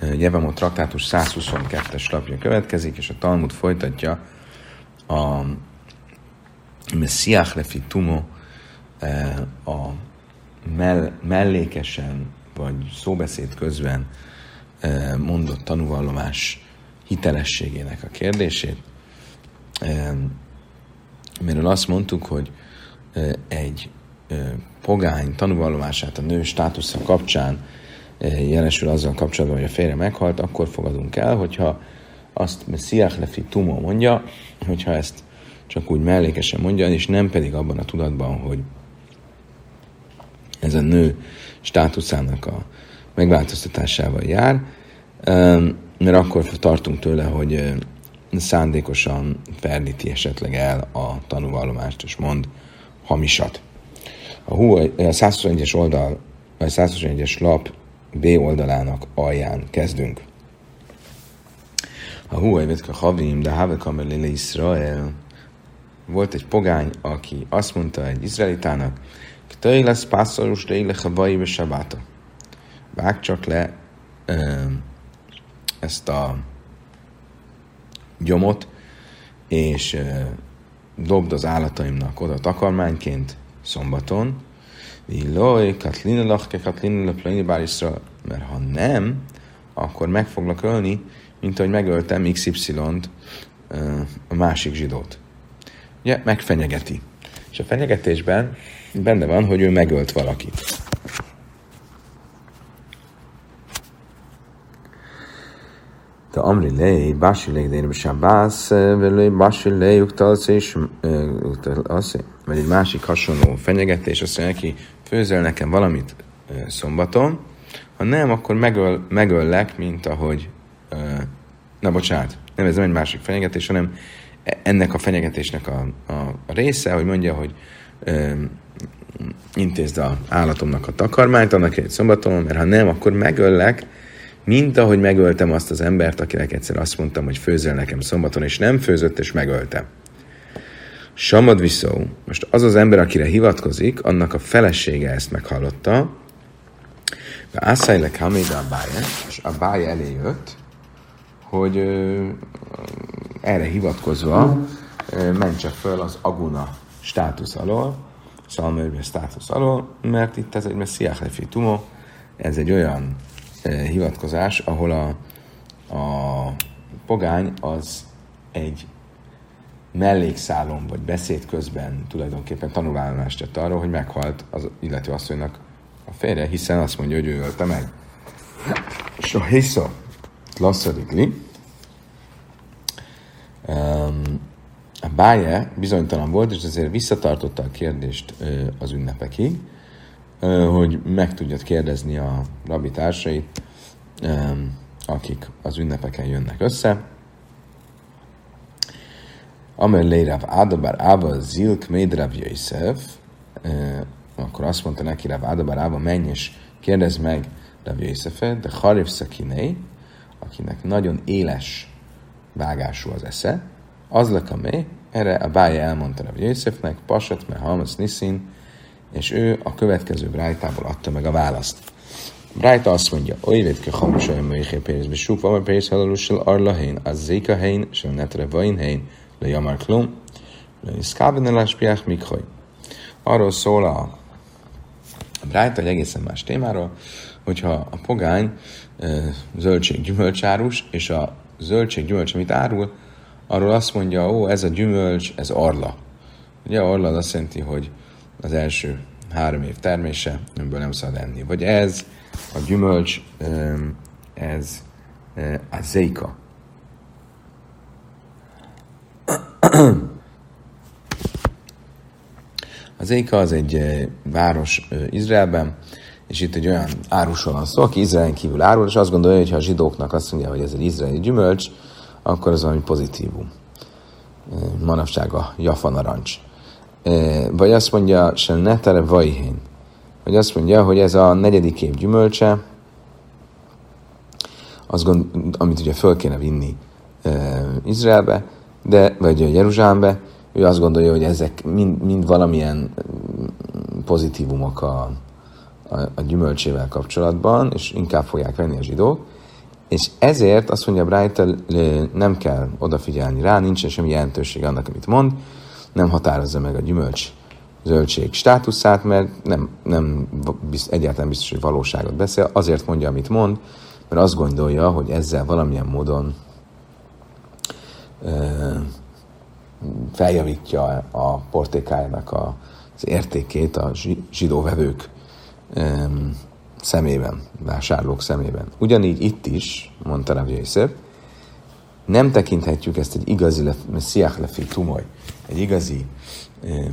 Jevamot traktátus 122-es lapja következik, és a Talmud folytatja a Messiach lefi tumo a mell- mellékesen vagy szóbeszéd közben mondott tanúvallomás hitelességének a kérdését. Miről azt mondtuk, hogy egy pogány tanúvallomását a nő státusza kapcsán jelesül azzal kapcsolatban, hogy a férje meghalt, akkor fogadunk el, hogyha azt Messiach lefi tumo mondja, hogyha ezt csak úgy mellékesen mondja, és nem pedig abban a tudatban, hogy ez a nő státuszának a megváltoztatásával jár, mert akkor tartunk tőle, hogy szándékosan ferdíti esetleg el a tanúvallomást, és mond hamisat. A, hú, a 121-es oldal, a 121-es lap B oldalának alján kezdünk. A hú, a havim, de havekamer lile Israel. Volt egy pogány, aki azt mondta egy izraelitának, Ktöj lesz pászorus léle havai be sabáta. Vág csak le ö, ezt a gyomot, és ö, dobd az állataimnak oda takarmányként szombaton, Illoj, Katlina lachke, Katlina lepleni bár mert ha nem, akkor meg foglak ölni, mint ahogy megöltem XY-t, a másik zsidót. Ugye, megfenyegeti. És a fenyegetésben benne van, hogy ő megölt valakit. De Amri Lei, Basi Lei, de Sábász, Velei, Basi Lei, és vagy egy másik hasonló fenyegetés, azt mondja neki, főzöl nekem valamit szombaton, ha nem, akkor megöl, megöllek, mint ahogy, na bocsánat, nem ez nem egy másik fenyegetés, hanem ennek a fenyegetésnek a, a, része, hogy mondja, hogy ö, intézd a állatomnak a takarmányt, annak egy szombaton, mert ha nem, akkor megöllek, mint ahogy megöltem azt az embert, akinek egyszer azt mondtam, hogy főzöl nekem szombaton, és nem főzött, és megöltem. Samad viszó, most az az ember, akire hivatkozik, annak a felesége ezt meghallotta, de Ászájlek a báje, és a báje elé jött, hogy ö, erre hivatkozva ö, mentse föl az aguna státusz alól, szalmőrbe státusz alól, mert itt ez egy messziach lefi tumo, ez egy olyan ö, hivatkozás, ahol a, a pogány az egy mellékszálon vagy beszéd közben tulajdonképpen tanulállást tett arról, hogy meghalt az illető asszonynak a férje, hiszen azt mondja, hogy ő ölte meg. So hisza, lasszadikli. Um, a báje bizonytalan volt, és ezért visszatartotta a kérdést az ünnepekig, hogy meg tudjad kérdezni a rabbi társait, akik az ünnepeken jönnek össze. Amel Leirav Adabar Aba Zilk Médrav Yosef, akkor azt mondta neki Rav Adabar Aba, menj és kérdezd meg Rav Yosefet, de Harif Szakinei, akinek nagyon éles vágású az esze, az lekamé, erre a bája elmondta Rav Yosefnek, Pasat, me Hamas Nisin, és ő a következő brájtából adta meg a választ. Brájta azt mondja, oly védke hamus olyan mőjché pénzbe, van a pénz halalussal arla hén, az zéka hén, se netre vain hén, le jamar klum, le iszkáben eláspiák mikhoj. Arról szól a, a Brájta egy egészen más témáról, hogyha a pogány zöldség-gyümölcsárus, és a zöldség-gyümölcs, amit árul, arról azt mondja, ó, ez a gyümölcs, ez arla. Ugye arla az azt jelenti, hogy az első három év termése, ebből nem szabad enni. Vagy ez, a gyümölcs, ez a zéka. Az Éka az egy város Izraelben, és itt egy olyan árusról van szó, aki Izraelen kívül árul, és azt gondolja, hogy ha a zsidóknak azt mondja, hogy ez egy izraeli gyümölcs, akkor az valami pozitívum. Manapság a Jafa narancs. Vagy azt mondja, se ne tere vajhén. Vagy azt mondja, hogy ez a negyedik év gyümölcse, azt gond, amit ugye föl kéne vinni Izraelbe, de, vagy Jeruzsálembe, ő azt gondolja, hogy ezek mind, mind valamilyen pozitívumok a, a, a gyümölcsével kapcsolatban, és inkább fogják venni a zsidók. És ezért azt mondja Brájta, nem kell odafigyelni rá, nincsen semmi jelentőség annak, amit mond, nem határozza meg a gyümölcs zöldség státuszát, mert nem, nem bizt, egyáltalán biztos, hogy valóságot beszél, azért mondja, amit mond, mert azt gondolja, hogy ezzel valamilyen módon feljavítja a portékájának az értékét a zsidó vevők szemében, vásárlók szemében. Ugyanígy itt is, mondta Rav Yosef, nem tekinthetjük ezt egy igazi messiach lefi tumoly, egy igazi ö,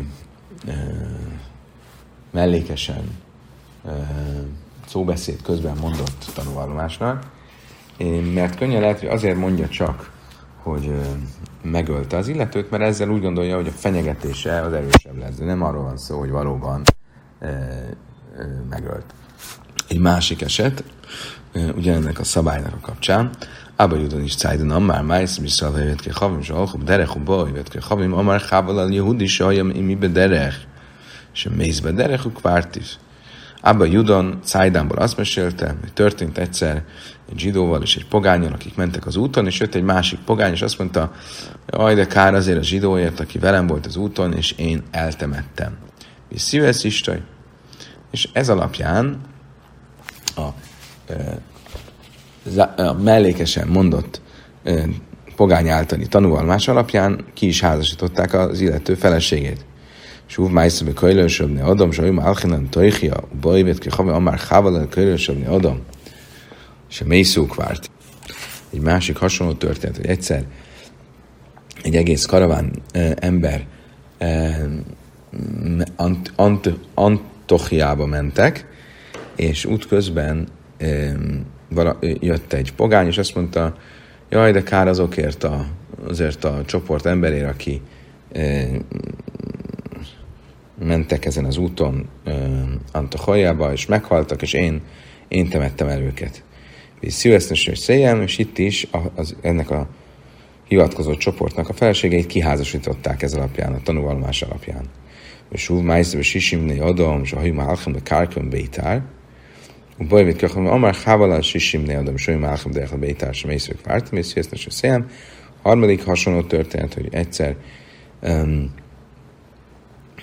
ö, mellékesen ö, szóbeszéd közben mondott tanúvallomásnak, mert könnyen lehet, hogy azért mondja csak, hogy megölte az illetőt, mert ezzel úgy gondolja, hogy a fenyegetése az erősebb lesz. De nem arról van szó, hogy valóban megölt. Egy másik eset, ugyanennek a szabálynak a kapcsán, Abba Judon is Cajdan már Májsz, Visszal Hevet Ke Chavim, Salchub Derech, Uba Hevet Ke Chavim, Amar Chaval al Yehudi, Sajam Imi Bederech, és Mész Bederech, Ukvártis. Abba Judon Cajdánból azt mesélte, hogy történt egyszer egy zsidóval és egy pogányon, akik mentek az úton, és jött egy másik pogány, és azt mondta, aj, de kár azért a zsidóért, aki velem volt az úton, és én eltemettem. És szívesz istaj. És ez alapján a, a, a mellékesen mondott pogány általi tanúvalmás alapján ki is házasították az illető feleségét. שוב מייסר בכוילר של בני אדם, שהיו מאלכינן תויכיה, ובואי ככה ואמר חבל על כוילר של בני אדם, שמייszók várt. Egy másik hasonló történet, hogy egyszer egy egész karaván e, ember e, ant, ant, Antochiába mentek, és útközben e, vala, jött egy pogány, és azt mondta, jaj, de kár azokért a, azért a csoport emberért, aki e, mentek ezen az úton Antahajába, és meghaltak, és én, én temettem el őket. És szívesztes és széjem, és itt is az, ennek a hivatkozott csoportnak a feleségeit kiházasították ez alapján, a tanúvalomás alapján. És úgy májsz, és sisimné adom, és a hajum álchem, de kárkön bétár, a bajvét kachem, amár hávalán sisimné adom, és hajum álchem, de bétár, sem észrök vártam, és szívesztes és széjem. Harmadik hasonló történet, hogy egyszer um,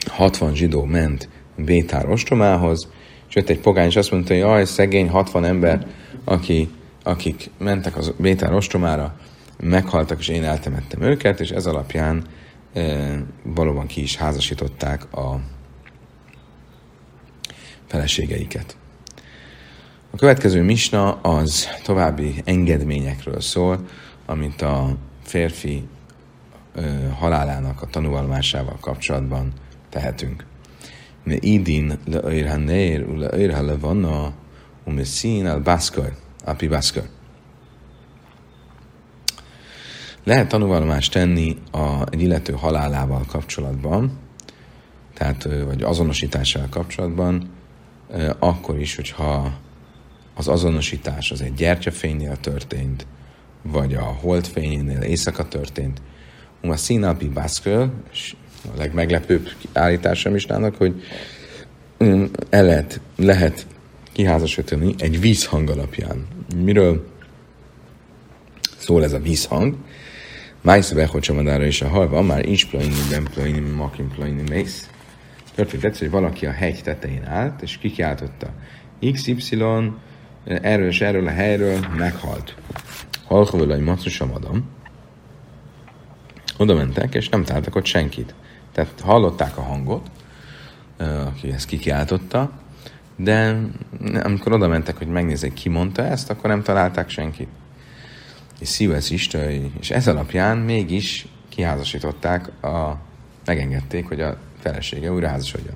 60 zsidó ment Bétár ostromához, és jött egy pogány, és azt mondta, hogy jaj, szegény 60 ember, aki, akik mentek az Bétár ostromára, meghaltak, és én eltemettem őket, és ez alapján e, valóban ki is házasították a feleségeiket. A következő misna az további engedményekről szól, amit a férfi ö, halálának a tanulmásával kapcsolatban tehetünk. Idin le'ir hanér, u le'ir halevana, u messzín al baszkar, api baszkar. Lehet tanúvallomást tenni a, egy illető halálával kapcsolatban, tehát, vagy azonosítással kapcsolatban, akkor is, hogyha az azonosítás az egy gyertyafénynél történt, vagy a holdfényénél éjszaka történt, a színapi baszköl, a legmeglepőbb állítása Misnának, hogy mm, el lehet, lehet kiházasítani egy vízhang alapján. Miről szól ez a vízhang? Májsz Bechocsomadára is a halva, már insplaini, bemplaini, makimplaini mész. Történt egyszer, hogy valaki a hegy tetején állt, és kikiáltotta XY erről és erről a helyről meghalt. Halkovölaj egy adom. Oda mentek, és nem találtak ott senkit. Tehát hallották a hangot, aki ezt kikiáltotta, de amikor oda mentek, hogy megnézzék, ki mondta ezt, akkor nem találták senkit. És Szívesz Istai, és ez alapján mégis kiházasították, a, megengedték, hogy a felesége újra házasodjon.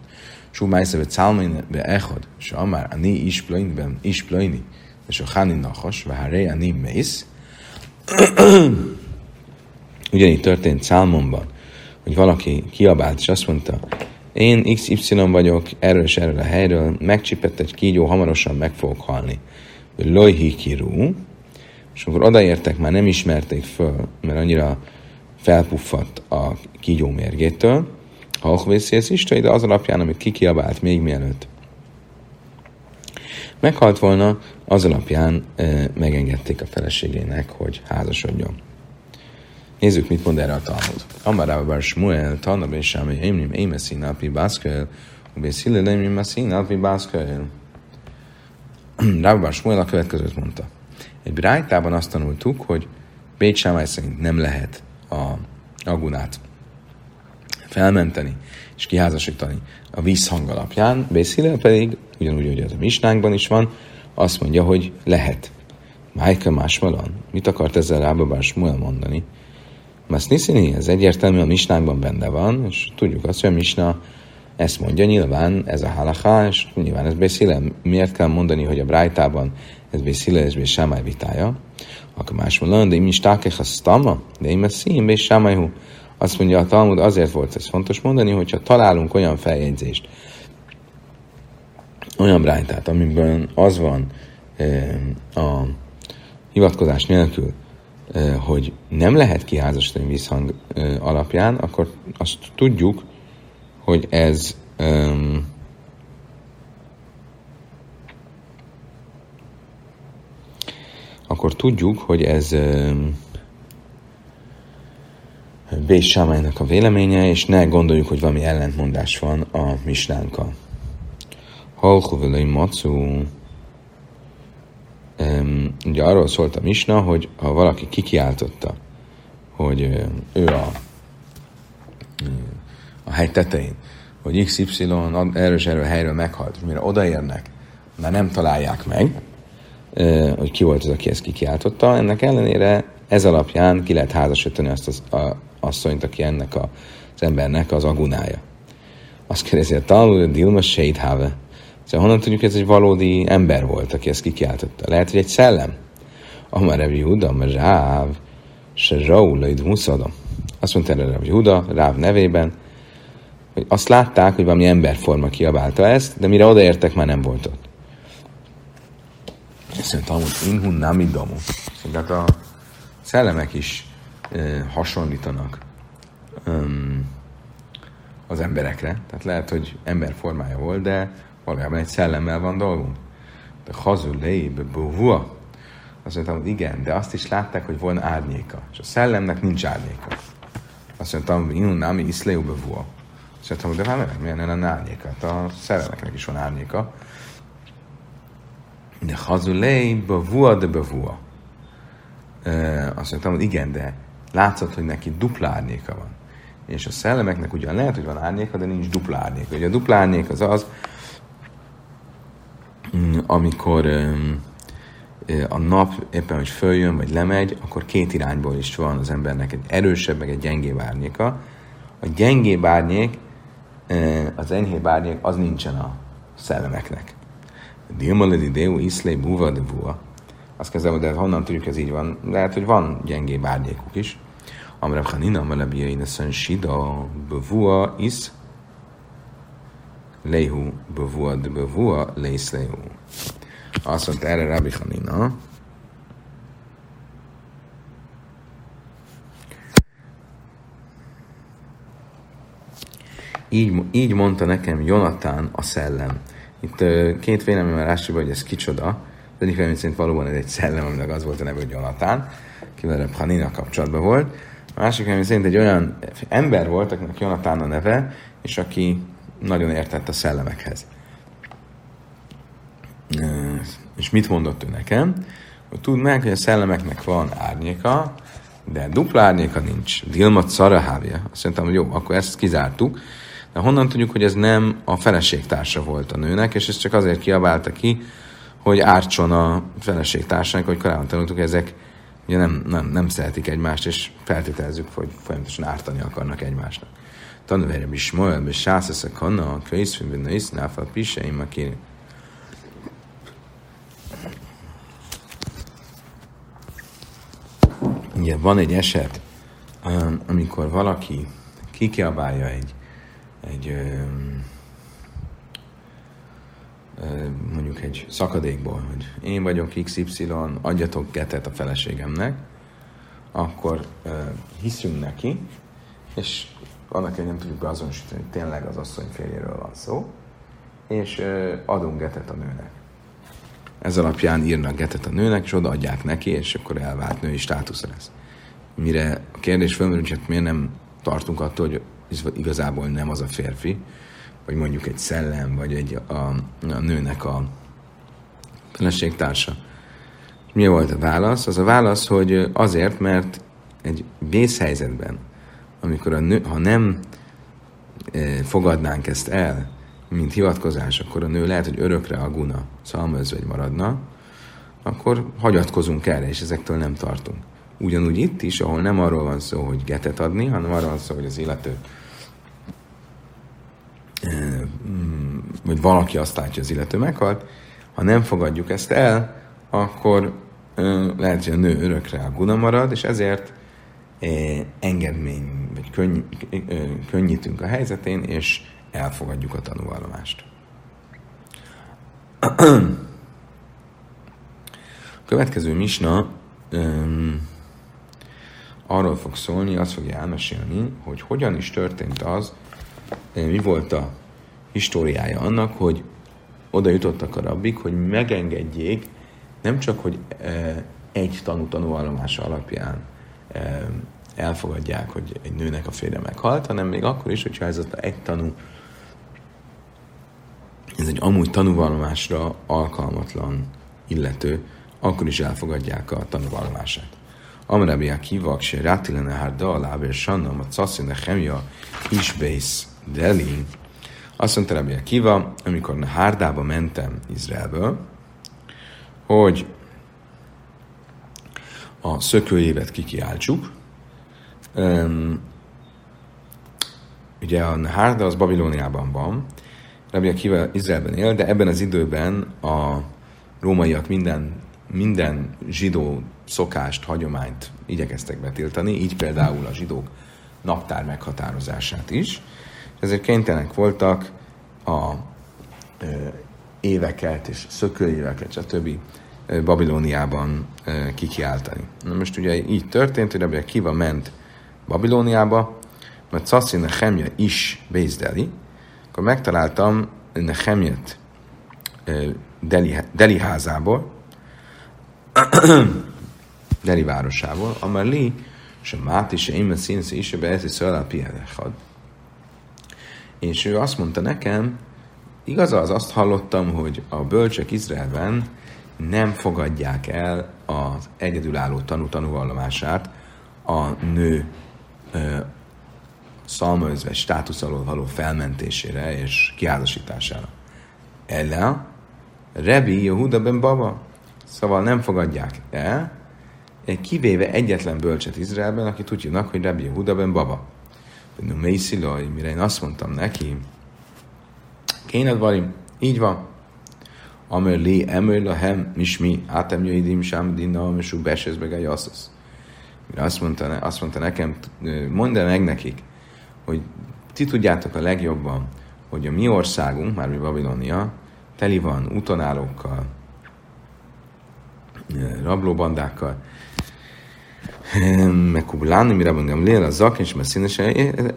Sú májszeve cálmain be echod, és amár a ni isplainben isplaini, és a háni nachos, ve a ni mész. Ugyanígy történt Szálmonban, hogy valaki kiabált, és azt mondta, én XY vagyok, erről és erről a helyről, megcsipett egy kígyó, hamarosan meg fogok halni. Lojhikiru, és amikor odaértek, már nem ismerték föl, mert annyira felpuffadt a kígyó mérgétől, ha Ochvészész Isten, de az alapján, amit kikiabált még mielőtt meghalt volna, az alapján e, megengedték a feleségének, hogy házasodjon. Nézzük, mit mond erre a Talmud. Amarában Tanna Ben Sámai, Émrim, Émeszi, Napi, Bászkael, Ubészile, Émrim, Maszi, Napi, Bászkael. Rába Shmuel a következőt mondta. Egy brájtában azt tanultuk, hogy Bét Sámály szerint nem lehet a agunát felmenteni és kiházasítani a vízhang alapján, Bészile pedig, ugyanúgy, hogy az a misnánkban is van, azt mondja, hogy lehet. Májka másmalan? Mit akart ezzel Rábabás Smuel mondani? Mert Niszini, ez egyértelmű a misnánkban benne van, és tudjuk azt, hogy a misna ezt mondja, nyilván ez a halaká, és nyilván ez Bészile. Miért kell mondani, hogy a Brájtában ez Bészile, ez Bésámály vitája? Akkor más mondan, de én is tákek a stama, de én szín, Bésámályhu. Azt mondja a Talmud, azért volt ez fontos mondani, hogyha találunk olyan feljegyzést, olyan brájtát, amiben az van e, a hivatkozás nélkül, hogy nem lehet kiházasítani vízhang e, alapján, akkor azt tudjuk, hogy ez um, akkor tudjuk, hogy ez um, Bés Sámálynak a véleménye, és ne gondoljuk, hogy valami ellentmondás van a misnánkkal. Halchuvelai macu. Um, ugye arról szólt a misna, hogy ha valaki kikiáltotta, hogy ő a, a hegy tetején, hogy XY erős erő helyről meghalt, és mire odaérnek, már nem találják meg, hogy ki volt az, aki ezt kikiáltotta. Ennek ellenére ez alapján ki lehet házasítani azt az, a, asszonyt, aki ennek a, az embernek az agunája. Azt kérdezi a Talmud, Dilma Seidhave. Szóval honnan tudjuk, hogy ez egy valódi ember volt, aki ezt kikiáltotta? Lehet, hogy egy szellem. Amar Revi Huda, Ráv, se Raulaid Muszadam. Azt mondta erre Revi Huda, Ráv nevében, hogy azt látták, hogy valami emberforma kiabálta ezt, de mire odaértek, már nem volt ott. Azt mondta, hogy inhun nem idamu. Tehát a szellemek is hasonlítanak um, az emberekre. Tehát lehet, hogy ember formája volt, de valójában egy szellemmel van dolgunk. De hazulei buhua. Azt mondtam, hogy igen, de azt is látták, hogy van árnyéka. És a szellemnek nincs árnyéka. Azt mondtam, hogy inun nami iszleu bevua. Azt mondtam, hogy de hát miért nem lenne árnyéka? Hát a szellemeknek is van árnyéka. De hazulei bevua de bevua. Azt mondtam, hogy igen, de látszott, hogy neki dupla árnyéka van. És a szellemeknek ugyan lehet, hogy van árnyéka, de nincs dupla árnyéka. Ugye a dupla árnyék az az, amikor a nap éppen, hogy följön, vagy lemegy, akkor két irányból is van az embernek egy erősebb, meg egy gyengébb árnyéka. A gyengébb árnyék, az enyhébb árnyék, az nincsen a szellemeknek. Dilmaledi deu iszlé buva de bua. Azt kezdem, de honnan tudjuk, ez így van. Lehet, hogy van gyengébb árnyékuk is. Amrav Hanina, Amrav Jainesen Sida, Bevua is, Lehu, Bevua, de Bevua, Leis Lehu. Azt mondta erre Rabbi Hanina, így, így mondta nekem Jonatán a szellem. Itt két vélemény van hogy ez kicsoda, az egyik vélemény szerint valóban ez egy szellem, aminek az volt a neve, hogy Jonatán, kivel a Hanina kapcsolatban volt. A másik vélemény szerint egy olyan ember volt, akinek Jonatán a neve, és aki nagyon értett a szellemekhez. És mit mondott ő nekem? Hogy tudd meg, hogy a szellemeknek van árnyéka, de dupla árnyéka nincs. Dilmat szarahávja. Azt mondtam, hogy jó, akkor ezt kizártuk. De honnan tudjuk, hogy ez nem a feleségtársa volt a nőnek, és ez csak azért kiabálta ki, hogy ártson a feleségtársának, hogy korábban tanultuk, ezek ugye nem, nem, nem szeretik egymást, és feltételezzük, hogy folyamatosan ártani akarnak egymásnak. És sászeszek hanna, a könyvszfűn benne is, náfal piseim, aki Ugye van egy eset, um, amikor valaki kikiabálja egy, egy um, mondjuk egy szakadékból, hogy én vagyok XY, adjatok getet a feleségemnek, akkor hiszünk neki, és annak egy nem tudjuk beazonosítani, hogy tényleg az asszony férjéről van szó, és adunk getet a nőnek. ez alapján írnak getet a nőnek, és odaadják neki, és akkor elvált női státusza lesz. Mire a kérdés felmerül, hogy hát miért nem tartunk attól, hogy igazából nem az a férfi, vagy mondjuk egy szellem, vagy egy a, a nőnek a feleségtársa. Mi volt a válasz? Az a válasz, hogy azért, mert egy vészhelyzetben, amikor a nő, ha nem e, fogadnánk ezt el, mint hivatkozás, akkor a nő lehet, hogy örökre a guna szalmözvegy maradna, akkor hagyatkozunk erre, és ezektől nem tartunk. Ugyanúgy itt is, ahol nem arról van szó, hogy getet adni, hanem arról van szó, hogy az illető vagy valaki azt látja, az illető meghalt, ha nem fogadjuk ezt el, akkor lehet, hogy a nő örökre a guna marad, és ezért engedmény, vagy könny, könnyítünk a helyzetén, és elfogadjuk a tanúvallomást. A következő misna um, arról fog szólni, azt fogja elmesélni, hogy hogyan is történt az, mi volt a históriája annak, hogy oda jutottak a rabbik, hogy megengedjék nem csak, hogy egy tanú tanúvallomása alapján elfogadják, hogy egy nőnek a férje meghalt, hanem még akkor is, hogyha ez az egy tanú, ez egy amúgy tanúvallomásra alkalmatlan illető, akkor is elfogadják a tanúvallomását. Amrabi Akiva, se Rátilene Hárda, Lábér Sanna, a Caszine Chemia, Isbész, Deli, azt mondta Rabbi Akiva, amikor a Hárdába mentem Izraelből, hogy a szökőévet kikiáltsuk. Um, ugye a Hárda az Babilóniában van, Rabbi Akiva Izraelben él, de ebben az időben a rómaiak minden, minden zsidó szokást, hagyományt igyekeztek betiltani, így például a zsidók naptár meghatározását is ezért kénytelenek voltak a ö, éveket és szökőéveket, stb. Babilóniában kikiáltani. Na most ugye így történt, hogy Rabbi Kiva ment Babilóniába, mert Szaszi Nehemja is Bézdeli, akkor megtaláltam Nehemjet Deli, Deli házából, Deli városából, amely li, és a Máti, és én, színsz is, a beezi szöllel és ő azt mondta nekem, igaz az, azt hallottam, hogy a bölcsek Izraelben nem fogadják el az egyedülálló tanú tanúvallomását a nő ö, szalmaözve státusz alól való felmentésére és kiállásítására. Ellen, Rebi Yehuda ben Baba. Szóval nem fogadják el, kivéve egyetlen bölcset Izraelben, akit úgy hogy Rebi Yehuda ben Baba. No Mészilaj, mire én azt mondtam neki, kéned varim, így van. Amer lé emör lahem, mi, átem jöjdim sám dinna, amesú besez meg a jaszasz. Azt mondta, azt mondta nekem, mondd el meg nekik, hogy ti tudjátok a legjobban, hogy a mi országunk, már mi Babilonia, teli van utonállókkal, rablóbandákkal, Mekubláni, mire mondjam, lél a zak, és messzínes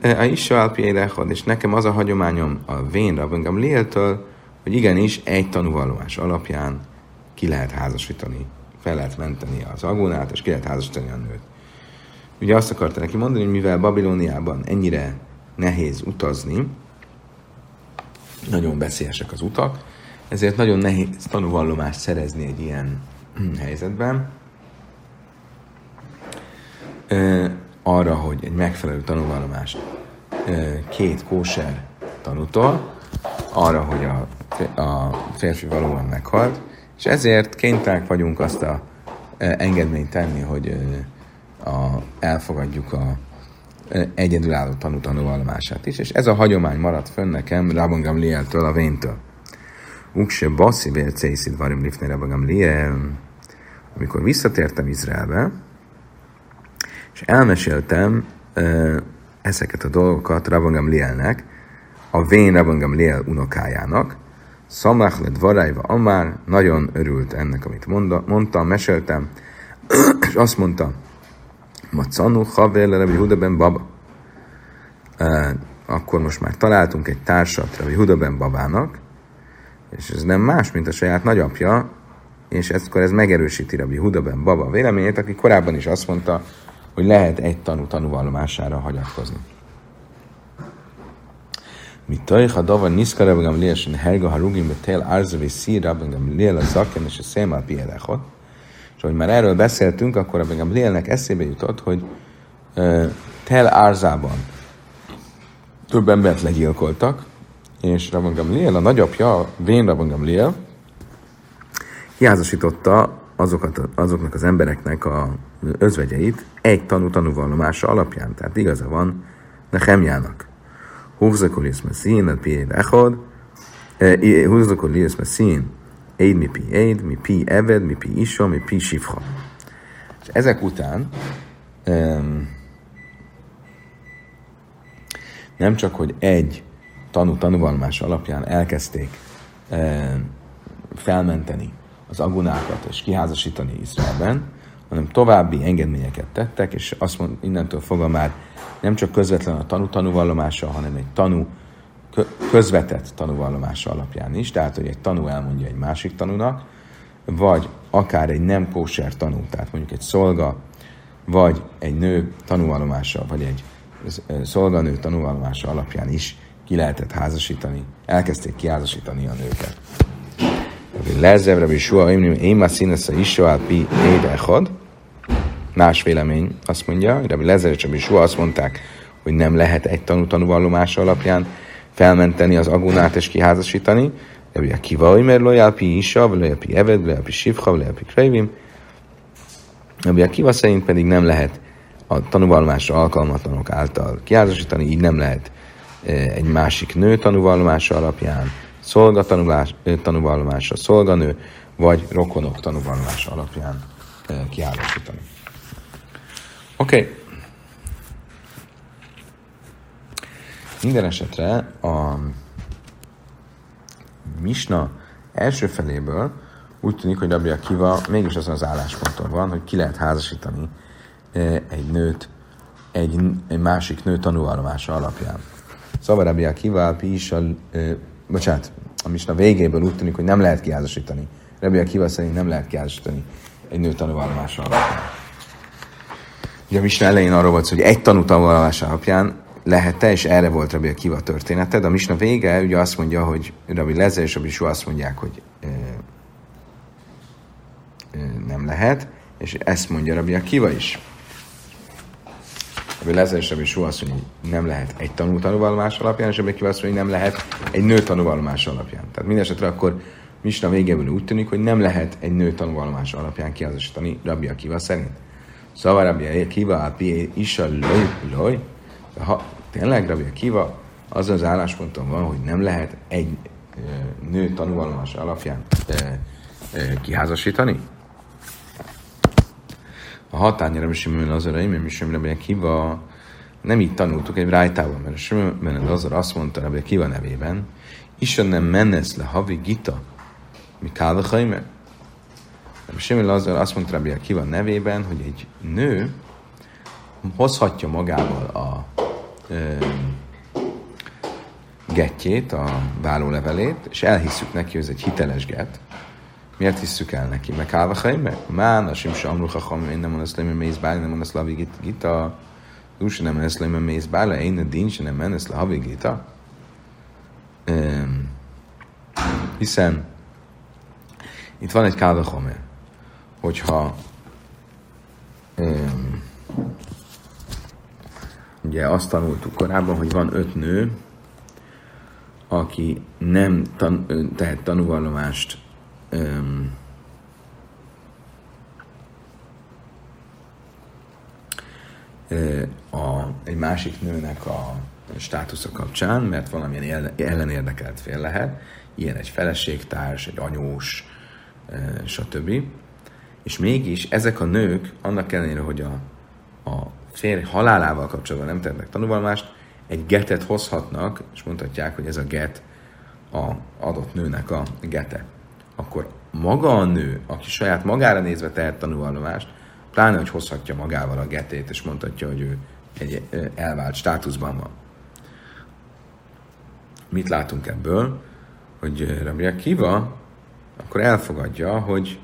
a is alpjédechad, és nekem az a hagyományom a vén Rabban léltől, hogy igenis egy tanúvallomás alapján ki lehet házasítani, fel lehet menteni az agónát, és ki lehet házasítani a nőt. Ugye azt akarta neki mondani, hogy mivel Babilóniában ennyire nehéz utazni, nagyon veszélyesek az utak, ezért nagyon nehéz tanúvallomást szerezni egy ilyen helyzetben, arra, hogy egy megfelelő tanulvallomást két kóser tanútól, arra, hogy a, a férfi valóban meghalt, és ezért kénytelenek vagyunk azt a engedményt tenni, hogy a, elfogadjuk a egyedülálló tanú tanúvallomását is, és ez a hagyomány maradt fönn nekem Rabban Gamlieltől, a véntől. Ukse baszi vélcészid varim lifne Rabban Gamliel. Amikor visszatértem Izraelbe, és elmeséltem uh, ezeket a dolgokat Rabban Lielnek, a vén Rabban Liel unokájának, Szamach lett Varajva Amár, nagyon örült ennek, amit mondta, mondtam, meséltem, és azt mondta, Macanu, Havel, Rabbi Huda Baba. Uh, akkor most már találtunk egy társat Rabbi Huda Babának, és ez nem más, mint a saját nagyapja, és akkor ez megerősíti Rabbi Hudaben Baba véleményét, aki korábban is azt mondta, hogy lehet egy tanú tanúvallomására hagyatkozni. Mit tajha dava niszka Rabbi Gamliel, és herga harugim betel arza ve szír Rabbi Gamliel a zaken, és a ahogy már erről beszéltünk, akkor Rabbi Gamlielnek eszébe jutott, hogy uh, Tel Árzában több embert legyilkoltak, és Rabban Gamliel, a nagyapja, Vén Rabban Gamliel, kiházasította azokat, azoknak az embereknek a özvegyeit egy tanú tanúvallomása alapján. Tehát igaza van Nehemjának. Iszme szín, a pi echod, húzakol iszme szín, Éd mi pi éd, mi pi eved, mi pi isha, mi pi sifha. És ezek után um, nem csak, hogy egy tanú tanúvalmás alapján elkezdték um, felmenteni az agunákat és kiházasítani Izraelben, hanem további engedményeket tettek, és azt mond, innentől fogva már nem csak közvetlen a tanú tanúvallomása, hanem egy tanú közvetett tanúvallomása alapján is, tehát hogy egy tanú elmondja egy másik tanúnak, vagy akár egy nem kóser tanú, tehát mondjuk egy szolga, vagy egy nő tanúvallomása, vagy egy szolganő tanúvallomása alapján is ki lehetett házasítani, elkezdték kiházasítani a nőket. Lezev, Rabbi Shua, én már színesze is, pi éde echad. Más vélemény azt mondja, Rabbi Lezev és Rabbi Shua azt mondták, hogy nem lehet egy tanú tanúvallomása alapján felmenteni az agunát és kiházasítani. Rabbi Akiva, mert lojál pi isa, vagy lojál pi eved, lojál pi sivcha, lojál pi krejvim. Rabbi Akiva szerint pedig nem lehet a tanúvallomásra alkalmatlanok által kiházasítani, így nem lehet egy másik nő tanúvallomása alapján, szolga tanúvallomása, szolganő, vagy rokonok tanúvallomása alapján kiházasítani. Oké. Okay. Minden esetre a Misna első feléből úgy tűnik, hogy Rabbi Akiva mégis azon az állásponton van, hogy ki lehet házasítani egy nőt egy, egy másik nő tanúvallomása alapján. Szóval Rabbi Akiva is a, bocsánat, a misna végéből úgy tűnik, hogy nem lehet kiházasítani. Rabbi Akiva szerint nem lehet kiházasítani egy nő tanúvallomása alapján. Ugye a misna elején arról volt, hogy egy tanú tanúvallomása alapján lehet-e, és erre volt Rabbi Akiva története, de a misna vége ugye azt mondja, hogy Rabbi Leze és Rabbi Sua azt mondják, hogy ö, ö, nem lehet, és ezt mondja Rabbi Akiva is. Lezer és Rabbi azt mondja, hogy nem lehet egy tanú tanúvallomás alapján, és Rabbi azt mondja, hogy nem lehet egy nő tanúvallomás alapján. Tehát mindesetre akkor Misna végéből úgy tűnik, hogy nem lehet egy nő tanúvallomás alapján kiházasítani Rabbi Akiva szerint. Szóval Rabbi Akiva, Api, Isa, Loj, Loj, ha tényleg Rabbi Akiva az az állásponton van, hogy nem lehet egy nő tanúvallomás alapján kiházasítani? A hatányra Simon az arra, én is Rabbi Akiva nem így tanultuk egy rájtában, mert Simon az azt mondta Rabbi Akiva nevében, is nem mennesz le havi gita, mi kálvachaimer. Simon Lazar azt mondta Rabbi Akiva nevében, hogy egy nő hozhatja magával a getjét, a vállólevelét, és elhisszük neki, hogy ez egy hiteles get. Miért hisszük el neki? Meg Kálvachaim? Mert Mán, a Simsa Amrucha Chom, én nem mondom, hogy mész báj, nem hogy gita, Dúsa nem mondom, hogy mész báj, én a din, se nem havi gita. Hiszen itt van egy Kálvachomer, hogyha um, Ugye azt tanultuk korábban, hogy van öt nő, aki nem tan- tehet tanúvallomást um, a, egy másik nőnek a státusza kapcsán, mert valamilyen ellenérdekelt fél lehet, ilyen egy feleségtárs, egy anyós, stb. És mégis ezek a nők, annak ellenére, hogy a, a férj halálával kapcsolatban nem tehetnek tanúvalmást, egy getet hozhatnak, és mondhatják, hogy ez a get a adott nőnek a gete. Akkor maga a nő, aki saját magára nézve tehet tanúvallomást, pláne, hogy hozhatja magával a getét, és mondhatja, hogy ő egy elvált státuszban van. Mit látunk ebből? Hogy Rabbi Akiva akkor elfogadja, hogy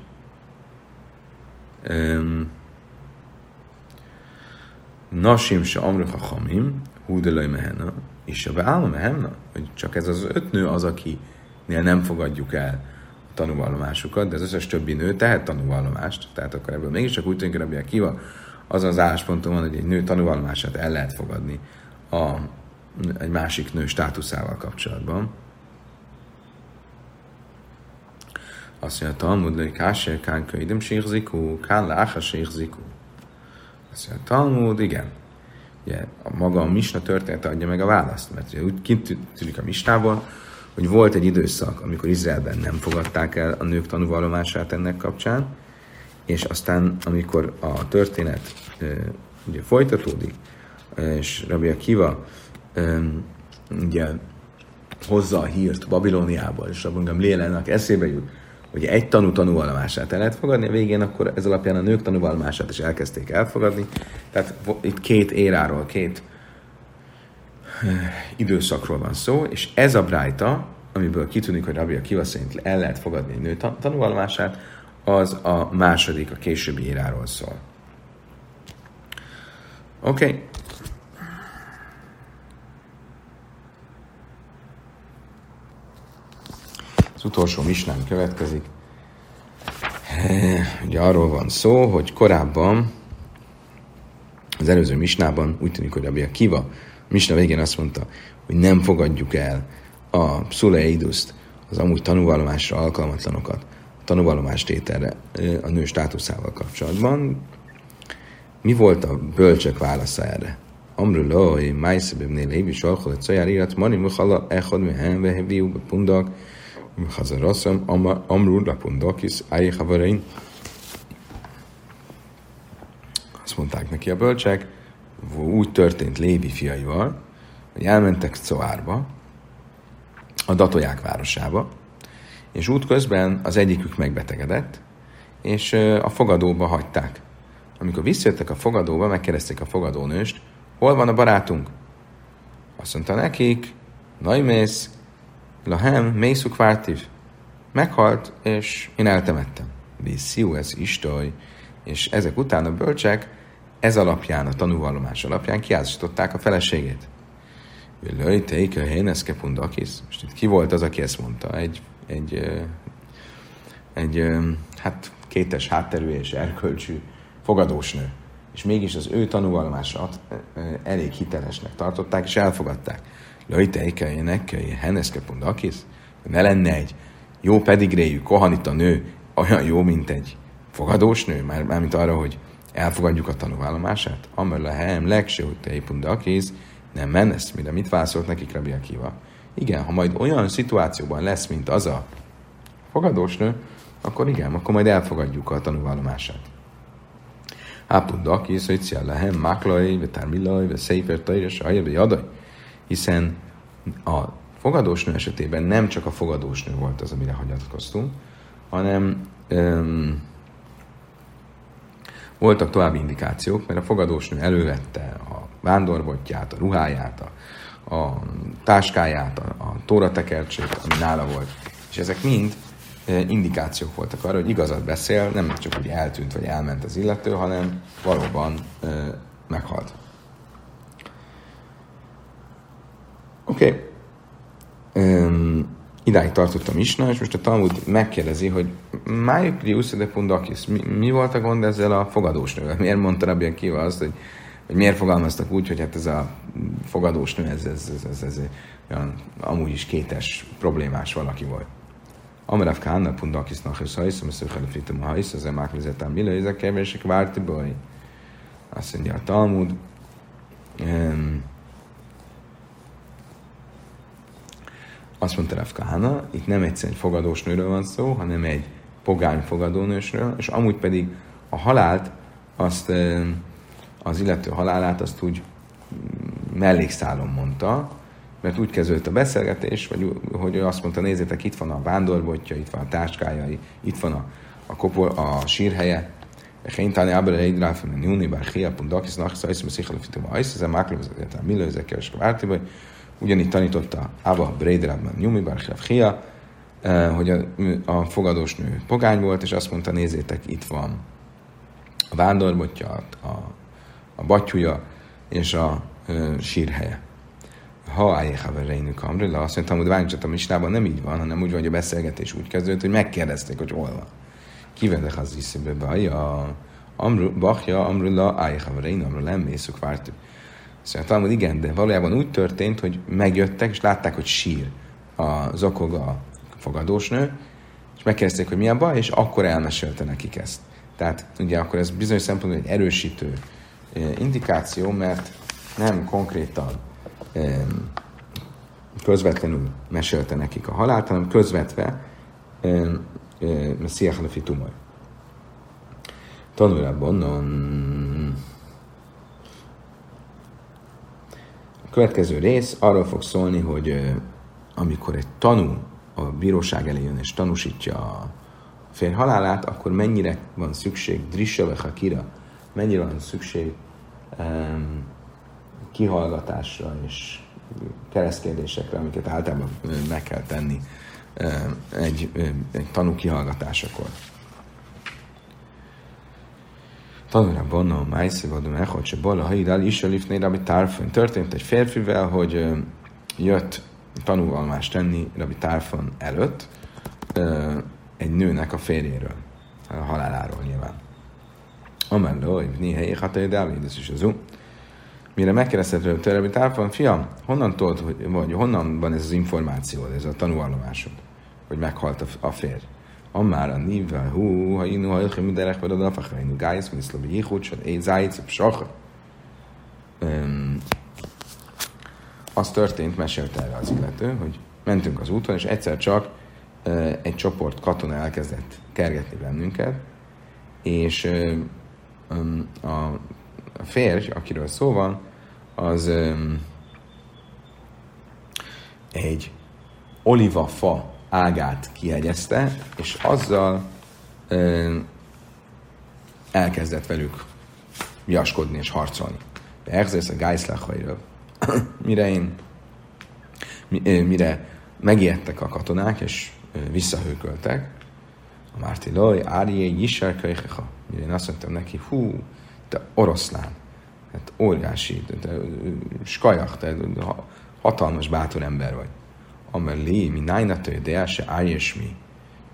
Nasim se amruha hamim, húdelaj mehenna, és a beállna mehenna, hogy csak ez az öt nő az, akinél nem fogadjuk el tanúvallomásukat, de az összes többi nő tehet tanúvallomást, tehát akkor ebből mégiscsak úgy tűnik, hogy kiva, az az állásponton van, hogy egy nő tanúvallomását el lehet fogadni a, egy másik nő státuszával kapcsolatban. Azt mondja, Talmud, hogy kásér kán könyvöm sírzikú, kán láha sírzikú. Azt mondja, Talmud, igen. Ugye, a maga a misna története adja meg a választ, mert ugye úgy kint tűnik a misnából, hogy volt egy időszak, amikor Izraelben nem fogadták el a nők tanúvallomását ennek kapcsán, és aztán, amikor a történet ugye folytatódik, és Rabbi Akiva ugye hozza a hírt Babilóniából, és Rabbi Gamlielennek eszébe jut, hogy egy tanú tanúvallomását el lehet fogadni, a végén akkor ez alapján a nők tanúvallomását is elkezdték elfogadni. Tehát itt két éráról, két időszakról van szó, és ez a brájta, amiből kitűnik, hogy Rabbi Akiva szerint el lehet fogadni egy nő tanúvallomását, az a második, a későbbi éráról szól. Oké. Okay. Az utolsó misnán következik. Ugye arról van szó, hogy korábban, az előző misnában úgy tűnik, hogy Rabbi Kiva, misna végén azt mondta, hogy nem fogadjuk el a Pszuleiduszt, az amúgy tanúvallomásra alkalmatlanokat, a tanúvallomás tételre a nő státuszával kapcsolatban. Mi volt a bölcsök válasza erre? Amru loi, májszebebnél lévi salchol, egy szajár írat, mani muhala, echad, mehem, veheviu, pundak, Hazaraszam, Amrul Lapundakis, Áj Havarein. Azt mondták neki a bölcsek, úgy történt Lévi fiaival, hogy elmentek Coárba, a Datoják városába, és útközben az egyikük megbetegedett, és a fogadóba hagyták. Amikor visszajöttek a fogadóba, megkérdezték a fogadónőst, hol van a barátunk? Azt mondta nekik, Najmész, Lahem, mészuk vártív. Meghalt, és én eltemettem. Vissziú, ez istoj. És ezek után a bölcsek ez alapján, a tanúvallomás alapján kiázították a feleségét. Lőj, teik, héneszke pundakis. Most itt ki volt az, aki ezt mondta? Egy, egy, egy, hát kétes hátterű és erkölcsű fogadósnő. És mégis az ő tanúvallomását elég hitelesnek tartották, és elfogadták. Lajteikeljenek, heneszke pundakis, ne lenne egy jó pedigréjű kohanita nő olyan jó, mint egy fogadós nő, már, mármint arra, hogy elfogadjuk a tanúvállomását. Amar lehem legsőtei pundakis, nem menesz, mire mit válaszolt nekik Rabbi Akiva. Igen, ha majd olyan szituációban lesz, mint az a fogadós nő, akkor igen, akkor majd elfogadjuk a tanúvállomását. Ápundakis, hogy szia lehem, máklai, ve tármilaj, ve széper tajra, sajja, jadaj hiszen a fogadósnő esetében nem csak a fogadósnő volt az, amire hagyatkoztunk, hanem um, voltak további indikációk, mert a fogadósnő elővette a vándorbotját, a ruháját, a, a táskáját, a, a tóratekercsét, ami nála volt. És ezek mind e, indikációk voltak arra, hogy igazat beszél, nem csak úgy eltűnt vagy elment az illető, hanem valóban e, meghalt. Oké. Okay. Um, idáig tartottam is, és most a Talmud megkérdezi, hogy Májuk de Pundakis, mi, mi volt a gond ezzel a fogadós nővel? Miért mondta Rabbi Akiva azt, hogy, hogy miért fogalmaztak úgy, hogy hát ez a fogadós nő, ez, ez, ez, ez, ez olyan amúgy is kétes, problémás valaki volt. Amarav Kána Pundakis Nachis Hajsz, Mesző Halifitum Hajsz, az emák vezetem Mila, ezek kevések várti baj. Azt mondja a Talmud, um, Azt mondta Rav Kahana, itt nem egyszerűen egy fogadós nőről van szó, hanem egy pogány fogadónősről, és amúgy pedig a halált, azt, az illető halálát azt úgy mm, mellékszálon mondta, mert úgy kezdődött a beszélgetés, vagy, hogy ő azt mondta, nézzétek, itt van a vándorbotja, itt van a táskája, itt van a, a, kopol, a sírhelye, abel egy dráfen a nyúni, bár hiapon dakis nachsz, ajsz, meszik a fitum, ajsz, ez a máklóvezetet, Ugyanígy tanította Ava Breiderabban Nyumi Barchafia, eh, hogy a, a fogadós nő pogány volt, és azt mondta, nézzétek, itt van a vándorbotja, a, a batyúja és a ö, sírhelye. Ha Ájéhavereinük Amrilla, azt mondtam, hogy Ványcsat a Misnában nem így van, hanem úgy van, hogy a beszélgetés úgy kezdődött, hogy megkérdezték, hogy hol van. Kivedek az iszébe be, a Amru, Bachja, Amrilla, Ájéhaverein, Amrilla, nem mészük vártuk. Szóval talán, igen, de valójában úgy történt, hogy megjöttek, és látták, hogy sír a zokog a fogadósnő, és megkérdezték, hogy mi a baj, és akkor elmesélte nekik ezt. Tehát ugye akkor ez bizonyos szempontból egy erősítő indikáció, mert nem konkrétan közvetlenül mesélte nekik a halált, hanem közvetve Messiah Hanafi Tumaj. Tanulában a következő rész arról fog szólni, hogy amikor egy tanú a bíróság elé jön és tanúsítja a férj halálát, akkor mennyire van szükség drissa vagy mennyire van szükség um, kihallgatásra és keresztkérdésekre, amiket általában meg kell tenni egy, egy tanú kihallgatásakor. Tanulában a Májszivadom Echot, se Bala Haidál is a Lifnél, ami tárfön. Történt egy férfivel, hogy jött tanúvalmást tenni Rabbi Tárfon előtt egy nőnek a férjéről, a haláláról nyilván. Amelló, hogy néha éjhatai, ez is az Mire megkérdezte tőle Rabbi Tárfon, fiam, honnan tudod, hogy, vagy honnan van ez az információ, ez a tanúvallomásod, hogy meghalt a férj? Amár a nívvel, hú, ha inu, ha ilchem, mindenek, vagy a dafachra, inu, gájsz, miszlobi, jichut, sod, egy zájc, psacha az történt, mesélte erre az illető, hogy mentünk az úton, és egyszer csak egy csoport katona elkezdett kergetni bennünket, és a férj, akiről szó van, az egy olivafa ágát kihegyezte, és azzal elkezdett velük jaskodni és harcolni. Ez a Geisslachairől mire én, mire megijedtek a katonák, és visszahőköltek, a Márti Loj, Árié, Jisár, Köjhecha. Mire én azt mondtam neki, hú, te oroszlán, hát óriási, te, te skajak, te hatalmas, bátor ember vagy. Amelé, mi nájnatő, de el se és mi.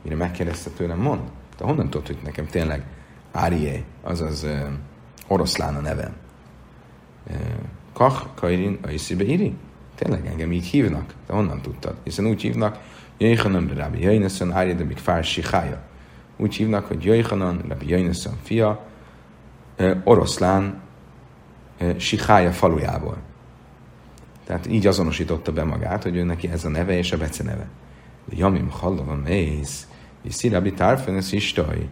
Mire megkérdezte tőlem, mond, te honnan tudod, hogy nekem tényleg Árié, azaz uh, oroszlán a nevem? Uh, Kach, Kairin, Aiszibe Iri? Tényleg engem így hívnak? De honnan tudtad? Hiszen úgy hívnak, Jöjjhanan Rabbi Jöjneszön, Árjed, amik fár Sihája. Úgy hívnak, hogy Jöjjhanan, Rabbi Jöjneszön fia, oroszlán Sihája falujából. Tehát így azonosította be magát, hogy ő neki ez a neve és a bece neve. De Jamim Hallavan és Szirabi Tárfenes Istai.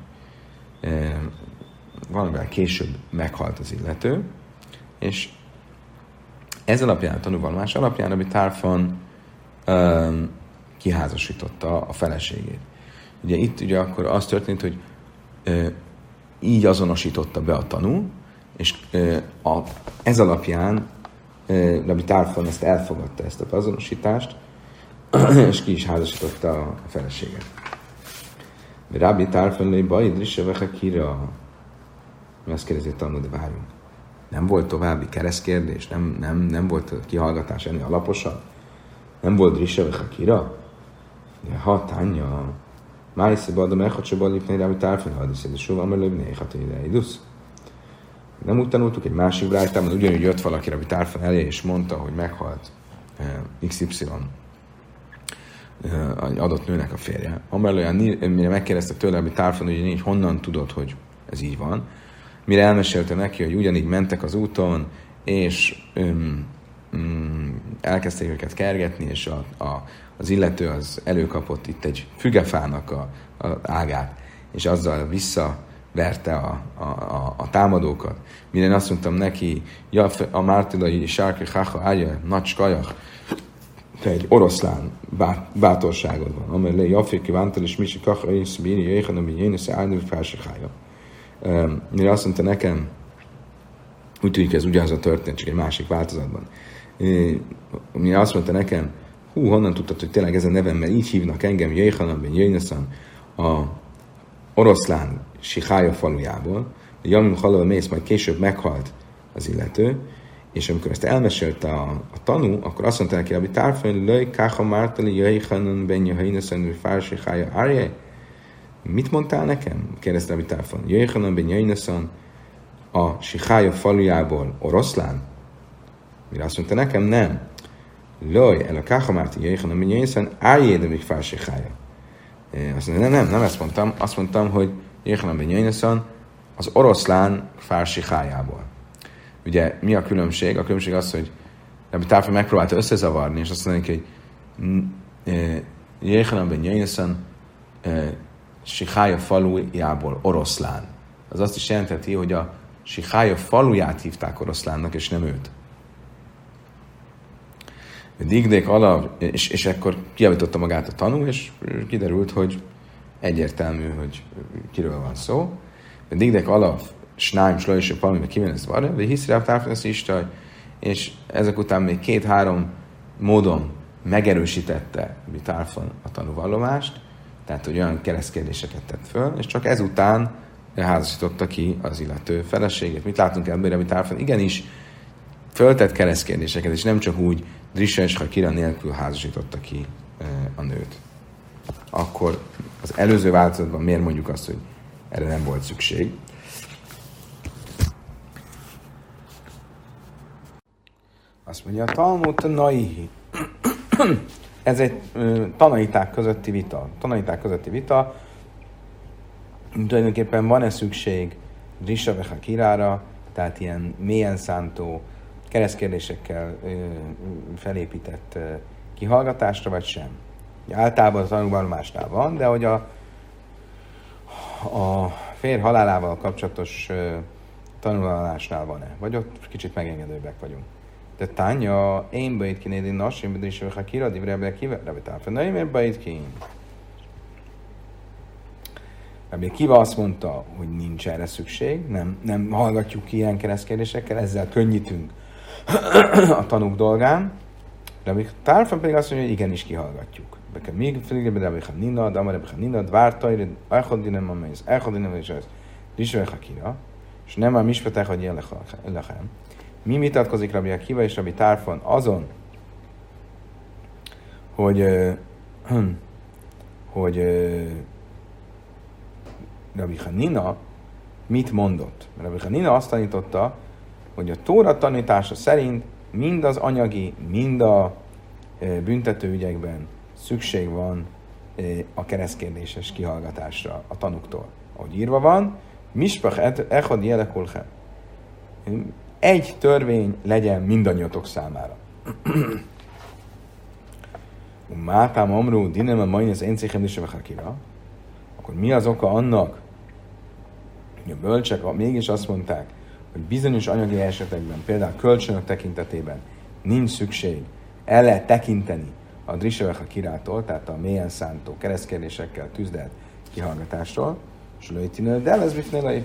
Valamivel később meghalt az illető, és ez alapján, a tanúvallomás alapján, ami Tárfan um, kiházasította a feleségét. Ugye itt ugye akkor az történt, hogy uh, így azonosította be a tanú, és uh, a, ez alapján Rabbi Tárfan ezt elfogadta, ezt a azonosítást, és ki is házasította a feleséget. Rabbi Tárfan lé bajid riseveke kira. Ezt kérdezi a tanú, de várjunk nem volt további keresztkérdés, nem, nem, nem volt kihallgatás ennél alaposan, nem volt Risa Hakira. De ha tánya, Májsze Badam Echacsa lépné rá, hogy tárfel de soha melőbb hát ide idusz. Nem úgy tanultuk egy másik brájtában, ugyanúgy jött valaki a tárfel elé, és mondta, hogy meghalt eh, XY eh, adott nőnek a férje. Amellően, mire megkérdezte tőle, hogy tárfel, hogy honnan tudod, hogy ez így van, mire elmesélte neki, hogy ugyanígy mentek az úton, és um, um, elkezdték őket kergetni, és a, a, az illető az előkapott itt egy fügefának a, a ágát, és azzal visszaverte a, a, a, a támadókat. Mire én azt mondtam neki, ja, a mártilai sárki hacha ágya, nagy skajach, te egy oroszlán bát, bátorságod van, amely Jafé kívántal, és Misi kacha, és Bíri, Jéhan, ami én, és Áldő felsikája mire azt mondta nekem, úgy tűnik, ez ugyanaz a történet, csak egy másik változatban. Mire azt mondta nekem, hú, honnan tudtad, hogy tényleg ez a nevem, mert így hívnak engem, Jéhanan ben Jöjneszan, a oroszlán Sihája falujából, Jamim Halal mész, majd később meghalt az illető, és amikor ezt elmesélte a, a tanú, akkor azt mondta neki, hogy tárfön löj, káha mártali, jöjj, hanan, hainaszen, fársi, hája, árje. Mit mondtál nekem? kérdezte a Tárfon. Jöjj, hanan, hainaszen, a Sihája falujából oroszlán? Mire azt mondta nekem, nem. Loj, el a káhamárti jöjjön, ami jöjjön, álljéd, amíg fel Sihája. Azt mondta, nem, nem, nem ezt mondtam. Azt mondtam, hogy ami jöjjön, az oroszlán fársihájából. Ugye mi a különbség? A különbség az, hogy Rabbi Tárfa megpróbálta összezavarni, és azt mondja, hogy Jéhanan ben Jöjjön, Sihája falujából oroszlán. Az azt is jelenteti, hogy a Sihája faluját hívták oroszlánnak, és nem őt. Digdék alap, és, és akkor kiavította magát a tanú, és kiderült, hogy egyértelmű, hogy kiről van szó. Digdék alap, snáim, slajos, palmi, kimen ez van, de hiszi rá is, és ezek után még két-három módon megerősítette Bitárfon a tanúvallomást, tehát hogy olyan keresztkérdéseket tett föl, és csak ezután házasította ki az illető feleségét. Mit látunk ebből, amit Árfan igenis föltett keresztkérdéseket, és nem csak úgy Drissa és Hakira nélkül házasította ki eh, a nőt. Akkor az előző változatban miért mondjuk azt, hogy erre nem volt szükség? Azt mondja, a Talmud Naihi. Ez egy tanaiták közötti vita. Tanaiták közötti vita, tulajdonképpen van-e szükség Risa Kirára, tehát ilyen mélyen szántó, keresztkérdésekkel felépített kihallgatásra, vagy sem. Általában a tanulvallomásnál van, de hogy a, a fér halálával kapcsolatos tanulvallomásnál van-e? Vagy ott kicsit megengedőbbek vagyunk. De tánya, én bajt kinédi nasim, de is ha kiradi, rebbe kive, rebbe táfa, na én bajt ki. Rabbi Kiva azt mondta, hogy nincs erre szükség, nem, nem hallgatjuk ki ilyen keresztkérdésekkel, ezzel könnyítünk a tanúk dolgán. Rabbi Tárfa pedig azt mondja, hogy igenis kihallgatjuk. Beke még félig, de Rabbi Hanina, de Amar Rabbi Hanina, Dvártaj, Echadinem, Amész, Echadinem, és ez, Risve Kira, és nem a mispetek, hogy lechem. Mi vitatkozik Rabbi Akiva és Rabbi Tárfon azon, hogy, hogy Rabbi Hanina mit mondott? Rabbi Hanina azt tanította, hogy a Tóra tanítása szerint mind az anyagi, mind a büntetőügyekben szükség van a keresztkérdéses kihallgatásra a tanuktól. Ahogy írva van, Mispach echad jelekulchem. Egy törvény legyen mindannyiatok számára. Mátám amrú, dinema majd az én céhem akkor mi az oka annak, a bölcsek mégis azt mondták, hogy bizonyos anyagi esetekben, például kölcsönök tekintetében nincs szükség, el lehet tekinteni a Drisevech a kirától, tehát a mélyen szántó keresztkérdésekkel tűzdelt kihallgatásról, és lőjtinő, de ez bifne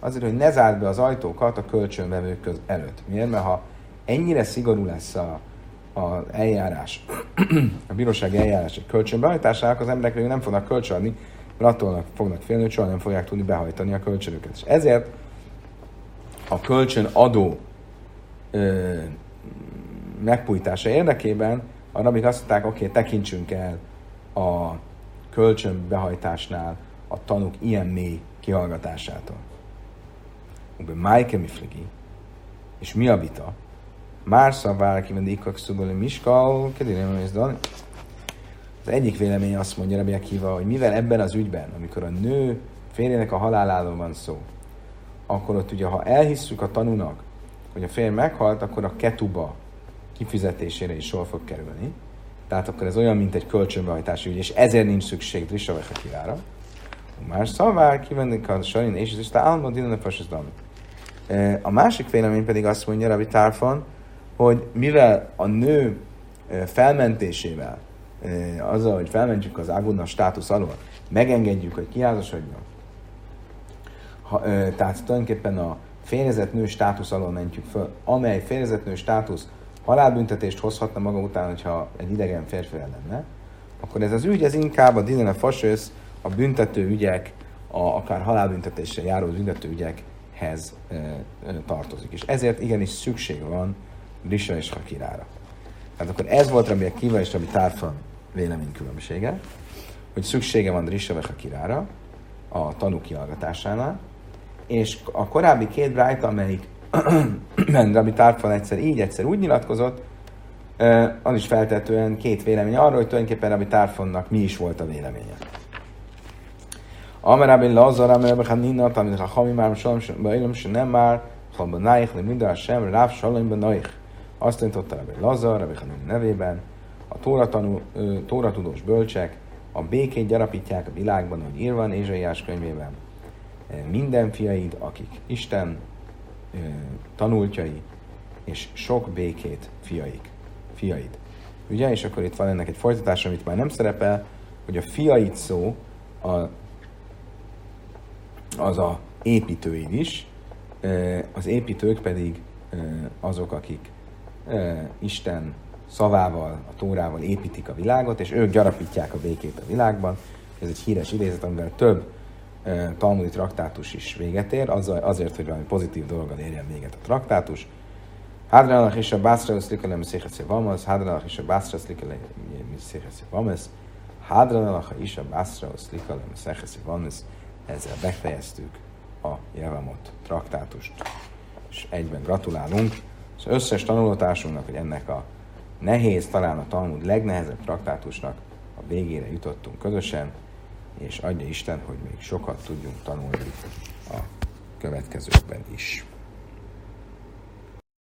Azért, hogy ne zárd be az ajtókat a kölcsönvevők köz előtt. Miért? Mert ha ennyire szigorú lesz a, a eljárás, a bíróság eljárás egy kölcsönbehajtásának, az emberek nem fognak kölcsönadni, mert attól fognak félni, hogy soha nem fogják tudni behajtani a kölcsönöket. És ezért a kölcsön adó megpújtása érdekében a rabik azt mondták, oké, okay, tekintsünk el a kölcsön behajtásnál a tanuk ilyen mély kihallgatásától. Ube Májke Mifligi, és mi a vita? Már szavár kivendikak szuboli miskal, kedérem az egyik vélemény azt mondja Rabbi Akiva, hogy mivel ebben az ügyben, amikor a nő férjének a haláláról van szó, akkor ott ugye, ha elhisszük a tanúnak, hogy a férj meghalt, akkor a ketuba kifizetésére is sor fog kerülni. Tehát akkor ez olyan, mint egy kölcsönbehajtási ügy, és ezért nincs szükség Drissa Vechekirára. Más szavár, kivennék a sarin, és ez álmod, innen a A másik vélemény pedig azt mondja Rabbi Tárfon, hogy mivel a nő felmentésével azzal, hogy felmentjük az Aguna státusz alól, megengedjük, hogy kiházasodjon, ha, tehát tulajdonképpen a férjezett nő státusz alól mentjük föl, amely férjezett nő státusz halálbüntetést hozhatna maga után, hogyha egy idegen férfi lenne, akkor ez az ügy, ez inkább a Dilene Fasösz, a büntető ügyek, a, akár halálbüntetéssel járó büntető ügyek hez e, e, tartozik. És ezért igenis szükség van Risa és Hakirára. Tehát akkor ez volt Rabbi Akiva és Rabbi Tárfa véleménykülönbsége, hogy szüksége van Risa és Hakirára a tanú kihallgatásánál, és a korábbi két brájta, amelyik Rabbi Tárfa egyszer így, egyszer úgy nyilatkozott, az is feltetően két vélemény arról, hogy tulajdonképpen Rabbi Tárfonnak mi is volt a véleménye. Amar Lazar, Amar Rabbi Hanina, Tamid Chachami, Már Salom, Bailam, se nem már, Chalba Naich, Le Minden Hashem, Ráv Salom, Naich. Azt tanította Rabbi Lazar, Rabbi Hanina nevében, a Tóra, tanú, Tóra tudós bölcsek a békét gyarapítják a világban, hogy írva Ézsaiás könyvében. Minden fiaid, akik Isten tanultjai, és sok békét fiaik, fiaid. Ugye? És akkor itt van ennek egy folytatás, amit már nem szerepel, hogy a fiaid szó a, az a építőid is, az építők pedig azok, akik Isten szavával, a tórával építik a világot, és ők gyarapítják a békét a világban. Ez egy híres idézet, amivel több talmudi traktátus is véget ér, azért, hogy valami pozitív dologgal érjen véget a traktátus. Hadranach is a Bászra oszlikelem szécheszé vamasz, Hadranach is a Bászra oszlikelem szécheszé vamasz, Hadranach is a Bászra oszlikelem szécheszé vamasz. Ezzel befejeztük a Jevamot traktátust, és egyben gratulálunk az összes tanulótársunknak, hogy ennek a nehéz, talán a Talmud legnehezebb traktátusnak a végére jutottunk közösen, és adja Isten, hogy még sokat tudjunk tanulni a következőkben is.